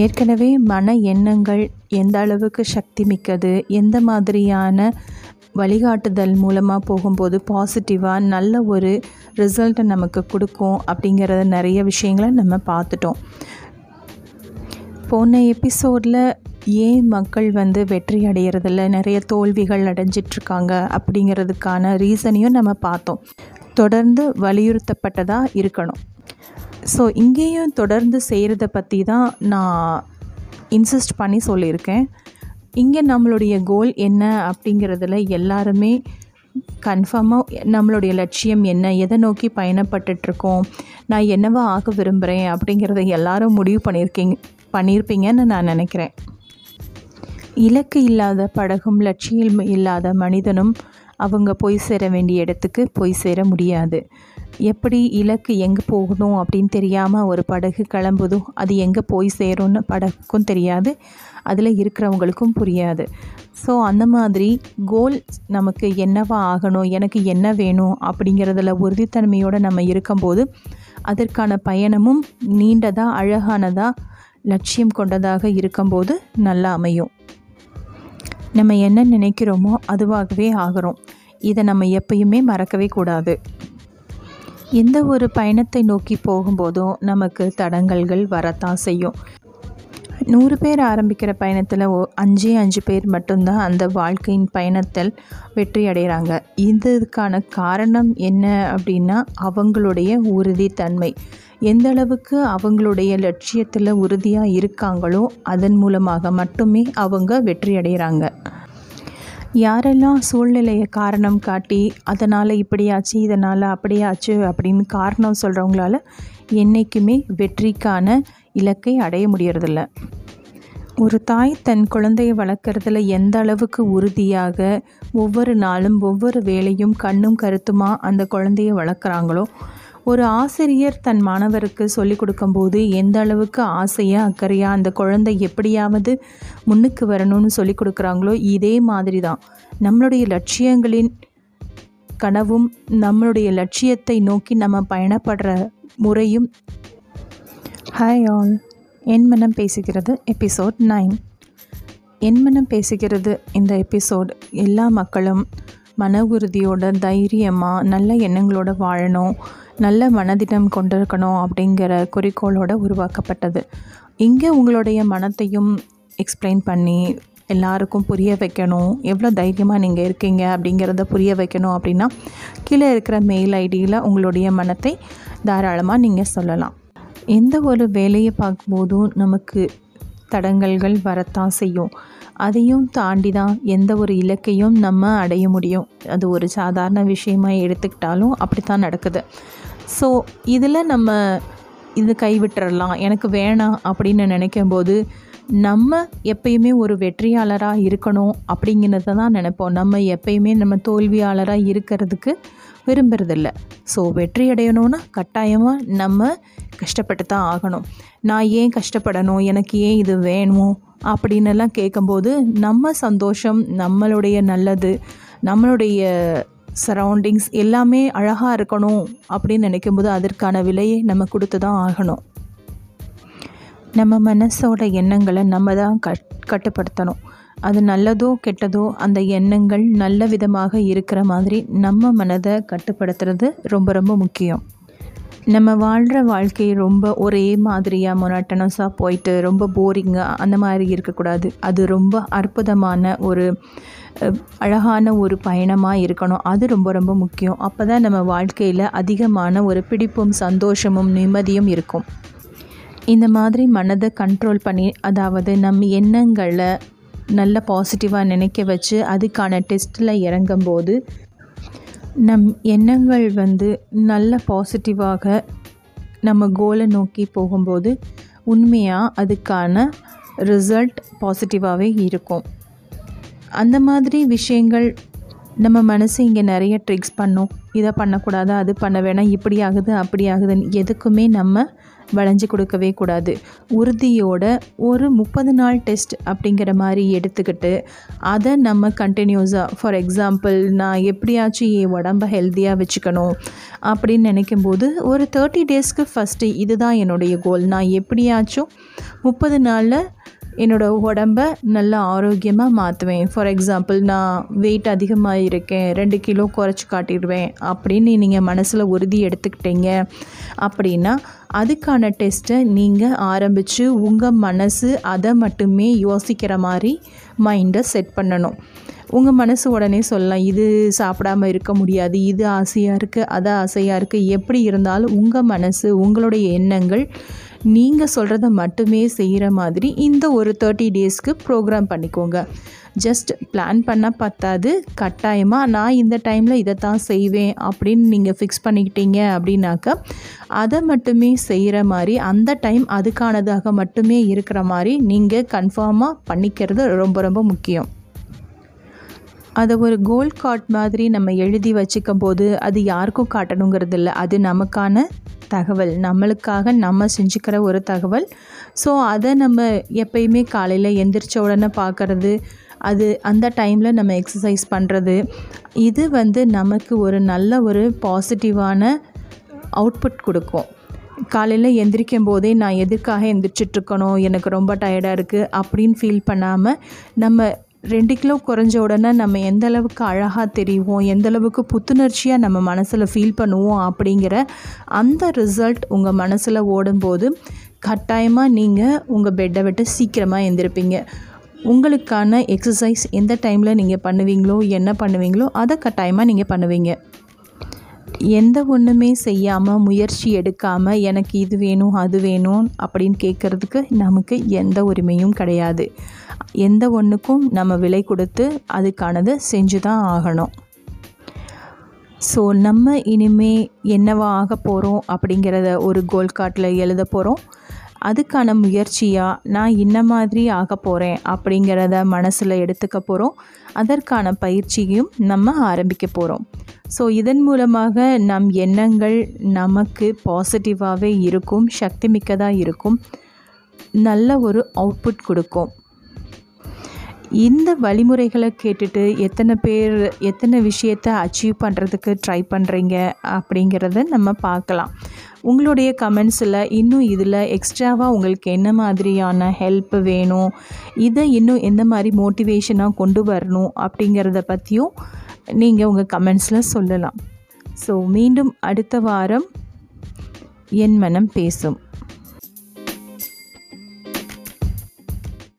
ஏற்கனவே மன எண்ணங்கள் எந்த அளவுக்கு சக்தி மிக்கது எந்த மாதிரியான வழிகாட்டுதல் மூலமாக போகும்போது பாசிட்டிவாக நல்ல ஒரு ரிசல்ட்டை நமக்கு கொடுக்கும் அப்படிங்கிறத நிறைய விஷயங்களை நம்ம பார்த்துட்டோம். போன எபிசோடில் ஏன் மக்கள் வந்து வெற்றி அடையிறதில்ல நிறைய தோல்விகள் அடைஞ்சிட்ருக்காங்க அப்படிங்கிறதுக்கான ரீசனையும் நம்ம பார்த்தோம். தொடர்ந்து வலியுறுத்தப்பட்டதாக இருக்கணும். ஸோ இங்கேயும் தொடர்ந்து செய்கிறத பற்றி தான் நான் இன்சிஸ்ட் பண்ணி சொல்லியிருக்கேன். இங்கே நம்மளுடைய கோல் என்ன அப்படிங்கிறதுல எல்லாருமே கன்ஃபார்மாக நம்மளுடைய லட்சியம் என்ன எதை நோக்கி பயணப்பட்டுட்ருக்கோம் நான் என்னவா ஆக விரும்புகிறேன் அப்படிங்கிறத எல்லாரும் முடிவு பண்ணியிருக்கீங்க பண்ணியிருப்பீங்கன்னு நான் நினைக்கிறேன். இலக்கு இல்லாத படகும் லட்சியம் இல்லாத மனிதனும் அவங்க போய் சேர வேண்டிய இடத்துக்கு போய் சேர முடியாது. எப்படி இலக்கு எங்கே போகணும் அப்படின்னு தெரியாமல் ஒரு படகு கிளம்புதோ அது எங்கே போய் சேரும்னு படகுக்கும் தெரியாது. அதில் இருக்கிறவங்களுக்கும் புரியாது. ஸோ அந்த மாதிரி கோல் நமக்கு என்னவா ஆகணும் எனக்கு என்ன வேணும் அப்படிங்கிறதுல உறுதித்தன்மையோடு நம்ம இருக்கும்போது அதற்கான பயணமும் நீண்டதாக அழகானதாக லட்சியம் கொண்டதாக இருக்கும்போது நல்லா அமையும். நம்ம என்ன நினைக்கிறோமோ அதுவாகவே ஆகிறோம். இதை நம்ம எப்பயுமே மறக்கவே கூடாது. எந்த ஒரு பயணத்தை நோக்கி போகும்போதும் நமக்கு தடங்கல்கள் வரத்தான் செய்யும். நூறு பேர் ஆரம்பிக்கிற பயணத்தில் ஓ அஞ்சே அஞ்சு பேர் மட்டும்தான் அந்த வாழ்க்கையின் பயணத்தில் வெற்றி அடைகிறாங்க இதுக்கான காரணம் என்ன அப்படின்னா அவங்களுடைய உறுதித்தன்மை. எந்த அளவுக்கு அவங்களுடைய லட்சியத்தில் உறுதியாக இருக்காங்களோ அதன் மூலமாக மட்டுமே அவங்க வெற்றி அடைகிறாங்க. யாரெல்லாம் சூழ்நிலையை காரணம் காட்டி அதனால் இப்படியாச்சு இதனால் அப்படியாச்சு அப்படின்னு காரணம் சொல்கிறவங்களால என்றைக்குமே வெற்றிக்கான இலக்கை அடைய முடியறதில்ல. ஒரு தாய் தன் குழந்தையை வளர்க்குறதுல எந்த அளவுக்கு உறுதியாக ஒவ்வொரு நாளும் ஒவ்வொரு வேலையும் கண்ணும் கருத்துமாக அந்த குழந்தையை வளர்க்குறாங்களோ ஒரு ஆசிரியர் தன் மாணவருக்கு சொல்லிக் கொடுக்கும்போது எந்த அளவுக்கு ஆசையாக அக்கறையாக அந்த குழந்தை எப்படியாவது முன்னுக்கு வரணும்னு சொல்லிக் கொடுக்குறாங்களோ இதே மாதிரி தான் நம்மளுடைய லட்சியங்களின் கனவும் நம்மளுடைய லட்சியத்தை நோக்கி நம்ம பயணப்படுற முறையும் ஹாய் ஆல் என் மனம் பேசுகிறது எபிசோட் நைன். என் மனம் பேசுகிறது இந்த எபிசோட் எல்லா மக்களும் மன உறுதியோட தைரியமாக நல்ல எண்ணங்களோட வாழணும் நல்ல மனதிடம் கொண்டிருக்கணும் அப்படிங்கிற குறிக்கோளோடு உருவாக்கப்பட்டது. இங்கே உங்களுடைய மனத்தையும் எக்ஸ்பிளைன் பண்ணி எல்லாருக்கும் புரிய வைக்கணும். எவ்வளோ தைரியமாக நீங்கள் இருக்கீங்க அப்படிங்கிறத புரிய வைக்கணும் அப்படின்னா கீழே இருக்கிற மெயில் ஐடியில் உங்களுடைய மனத்தை தாராளமாக நீங்கள் சொல்லலாம். எந்த ஒரு வேலையை பார்க்கும்போதும் நமக்கு தடங்கல்கள் வரத்தான் செய்யும். அதையும் தாண்டி தான் எந்த ஒரு இலக்கையும் நம்ம அடைய முடியும். அது ஒரு சாதாரண விஷயமாக எடுத்துக்கிட்டாலும் அப்படி தான் நடக்குது. ஸோ இதில் நம்ம இது கைவிட்டுறலாம். எனக்கு வேணாம் அப்படின்னு நினைக்கும்போது நம்ம எப்பயுமே ஒரு வெற்றியாளராக இருக்கணும் அப்படிங்கிறத தான் நினைப்போம். நம்ம எப்பயுமே நம்ம தோல்வியாளராக இருக்கிறதுக்கு விரும்புறதில்ல. ஸோ வெற்றி அடையணும்னா கட்டாயமாக நம்ம கஷ்டப்பட்டு தான் ஆகணும். நான் ஏன் கஷ்டப்படணும்? எனக்கு ஏன் இது வேணும்? அப்படின்னெல்லாம் கேட்கும்போது நம்ம சந்தோஷம் நம்மளுடைய நல்லது நம்மளுடைய சரௌண்டிங்ஸ் எல்லாமே அழகாக இருக்கணும் அப்படின்னு நினைக்கும்போது அதற்கான விலையை நம்ம கொடுத்து தான் ஆகணும். நம்ம மனசோட எண்ணங்களை நம்ம தான் கட் கட்டுப்படுத்தணும். அது நல்லதோ கெட்டதோ அந்த எண்ணங்கள் நல்ல விதமாக இருக்கிற மாதிரி நம்ம மனதை கட்டுப்படுத்துறது ரொம்ப ரொம்ப முக்கியம். நம்ம வாழ்கிற வாழ்க்கை ரொம்ப ஒரே மாதிரியாக மொனாட்டனஸாக போயிட்டு ரொம்ப போரிங்காக அந்த மாதிரி இருக்கக்கூடாது. அது ரொம்ப அற்புதமான ஒரு அழகான ஒரு பயணமாக இருக்கணும். அது ரொம்ப ரொம்ப முக்கியம். அப்போ தான் நம்ம வாழ்க்கையில் அதிகமான ஒரு பிடிப்பும் சந்தோஷமும் நிம்மதியும் இருக்கும். இந்த மாதிரி மனதை கண்ட்ரோல் பண்ணி அதாவது நம் எண்ணங்களை நல்ல பாசிட்டிவாக நினைக்க வச்சு அதுக்கான டெஸ்ட்டில் இறங்கும்போது நம் எண்ணங்கள் வந்து நல்ல பாசிட்டிவாக நம்ம கோலை நோக்கி போகும்போது உண்மையாக அதுக்கான ரிசல்ட் பாசிட்டிவாகவே இருக்கும். அந்த மாதிரி விஷயங்கள் நம்ம மனசு இங்கே நிறைய ட்ரிக்ஸ் பண்ணும். இதை பண்ணக்கூடாது அது பண்ண வேணாம் இப்படி ஆகுது அப்படி ஆகுதுன்னு எதுக்குமே நம்ம வளைஞ்சு கொடுக்கவே கூடாது. உறுதியோட ஒரு முப்பது நாள் டெஸ்ட் அப்படிங்கிற மாதிரி எடுத்துக்கிட்டு அதை நம்ம கண்டினியூஸாக ஃபார் எக்ஸாம்பிள் நான் எப்படியாச்சும் என் உடம்ப ஹெல்த்தியாக வச்சுக்கணும் அப்படின்னு நினைக்கும்போது ஒரு தேர்ட்டி டேஸ்க்கு ஃபஸ்ட்டு இதுதான் என்னுடைய கோல் நான் எப்படியாச்சும் முப்பது நாளில் என்னோடய உடம்ப நல்லா ஆரோக்கியமாக மாற்றுவேன் ஃபார் எக்ஸாம்பிள் நான் வெயிட் அதிகமாக இருக்கேன் ரெண்டு கிலோ குறைச்சி காட்டிடுவேன். அப்படின்னு நீங்கள் மனசில் உறுதி எடுத்துக்கிட்டீங்க அப்படின்னா அதுக்கான டெஸ்ட்டை நீங்கள் ஆரம்பித்து உங்கள் மனசு அதை மட்டுமே யோசிக்கிற மாதிரி மைண்டை செட் பண்ணணும். உங்கள் மனசு உடனே சொல்லலாம் இது சாப்பிடாம இருக்க முடியாது. இது ஆசையாக இருக்குது அது ஆசையாக இருக்குது எப்படி இருந்தாலும் உங்கள் மனசு உங்களுடைய எண்ணங்கள் நீங்கள் சொல்கிறத மட்டுமே செய்கிற மாதிரி இந்த ஒரு தேர்ட்டி டேஸ்க்கு ப்ரோக்ராம் பண்ணிக்கோங்க. ஜஸ்ட் பிளான் பண்ணால் பத்தாது கட்டாயமாக நான் இந்த டைமில் இதை தான் செய்வேன் அப்படின்னு நீங்கள் ஃபிக்ஸ் பண்ணிக்கிட்டீங்க அப்படின்னாக்கா அதை மட்டுமே செய்கிற மாதிரி அந்த டைம் அதுக்கானதாக மட்டுமே இருக்கிற மாதிரி நீங்கள் கன்ஃபார்மாக பண்ணிக்கிறது ரொம்ப ரொம்ப முக்கியம். அதை ஒரு கோல் கார்ட் மாதிரி நம்ம எழுதி வச்சுக்கும் போது அது யாருக்கும் காட்டணுங்கிறது இல்லை அது நமக்கான தகவல். நம்மளுக்காக நம்ம செஞ்சுக்கிற ஒரு தகவல். ஸோ அதை நம்ம எப்பயுமே காலையில் எந்திரிச்ச உடனே பார்க்குறது அது அந்த டைமில் நம்ம எக்ஸசைஸ் பண்ணுறது இது வந்து நமக்கு ஒரு நல்ல ஒரு பாசிட்டிவான அவுட்புட் கொடுக்கும். காலையில் எந்திரிக்கும் போதே நான் எதுக்காக எந்திரிச்சிட்ருக்கணும் எனக்கு ரொம்ப டயர்டாக இருக்குது அப்படின்னு ஃபீல் பண்ணாமல் நம்ம ரெண்டு கிலோ குறைஞ்ச உடனே நம்ம எந்த அளவுக்கு அழகாக தெரிவோம் எந்த அளவுக்கு புத்துணர்ச்சியாக நம்ம மனசில் ஃபீல் பண்ணுவோம் அப்படிங்கிற அந்த ரிசல்ட் உங்கள் மனசில் ஓடும்போது கட்டாயமாக நீங்கள் உங்கள் பெட்டை விட்டு சீக்கிரமாக எழுந்திருப்பீங்க உங்களுக்கான எக்ஸசைஸ் எந்த டைமில் நீங்கள் பண்ணுவீங்களோ என்ன பண்ணுவீங்களோ அதை கட்டாயமாக நீங்கள் பண்ணுவீங்க. எந்த ஒன்றுமே செய்யாமல் முயற்சி எடுக்காமல் எனக்கு இது வேணும் அது வேணும் அப்படின்னு கேட்குறதுக்கு நமக்கு எந்த உரிமையும் கிடையாது. எந்த ஒன்றுக்கும் நம்ம விலை கொடுத்து அதுக்கானது செஞ்சு தான் ஆகணும். ஸோ நம்ம இனிமே என்னவா ஆக போகிறோம் அப்படிங்கிறத ஒரு கோல் கார்டில் எழுத போகிறோம் அதுக்கான முயற்சியாக நான் இன்ன மாதிரி ஆக போகிறேன் அப்படிங்கிறத மனசில் எடுத்துக்க போகிறோம் அதற்கான பயிற்சியும் நம்ம ஆரம்பிக்க போகிறோம் ஸோ இதன் மூலமாக நம் எண்ணங்கள் நமக்கு பாசிட்டிவாகவே இருக்கும் சக்தி மிக்கதாக இருக்கும். நல்ல ஒரு அவுட்புட் கொடுக்கும். இந்த வழிமுறைகளை கேட்டுட்டு எத்தனை பேர் எத்தனை விஷயத்த அச்சீவ் பண்ணுறதுக்கு ட்ரை பண்ணுறீங்க அப்படிங்கிறத நம்ம பார்க்கலாம். உங்களுடைய கமெண்ட்ஸில் இன்னும் இதில் எக்ஸ்ட்ராவாக உங்களுக்கு என்ன மாதிரியான ஹெல்ப் வேணும் இதை இன்னும் எந்த மாதிரி மோட்டிவேஷனாக கொண்டு வரணும் அப்படிங்கிறத பற்றியும் நீங்கள் உங்கள் கமெண்ட்ஸில் சொல்லலாம். ஸோ மீண்டும் அடுத்த வாரம் என் மனம் பேசும்.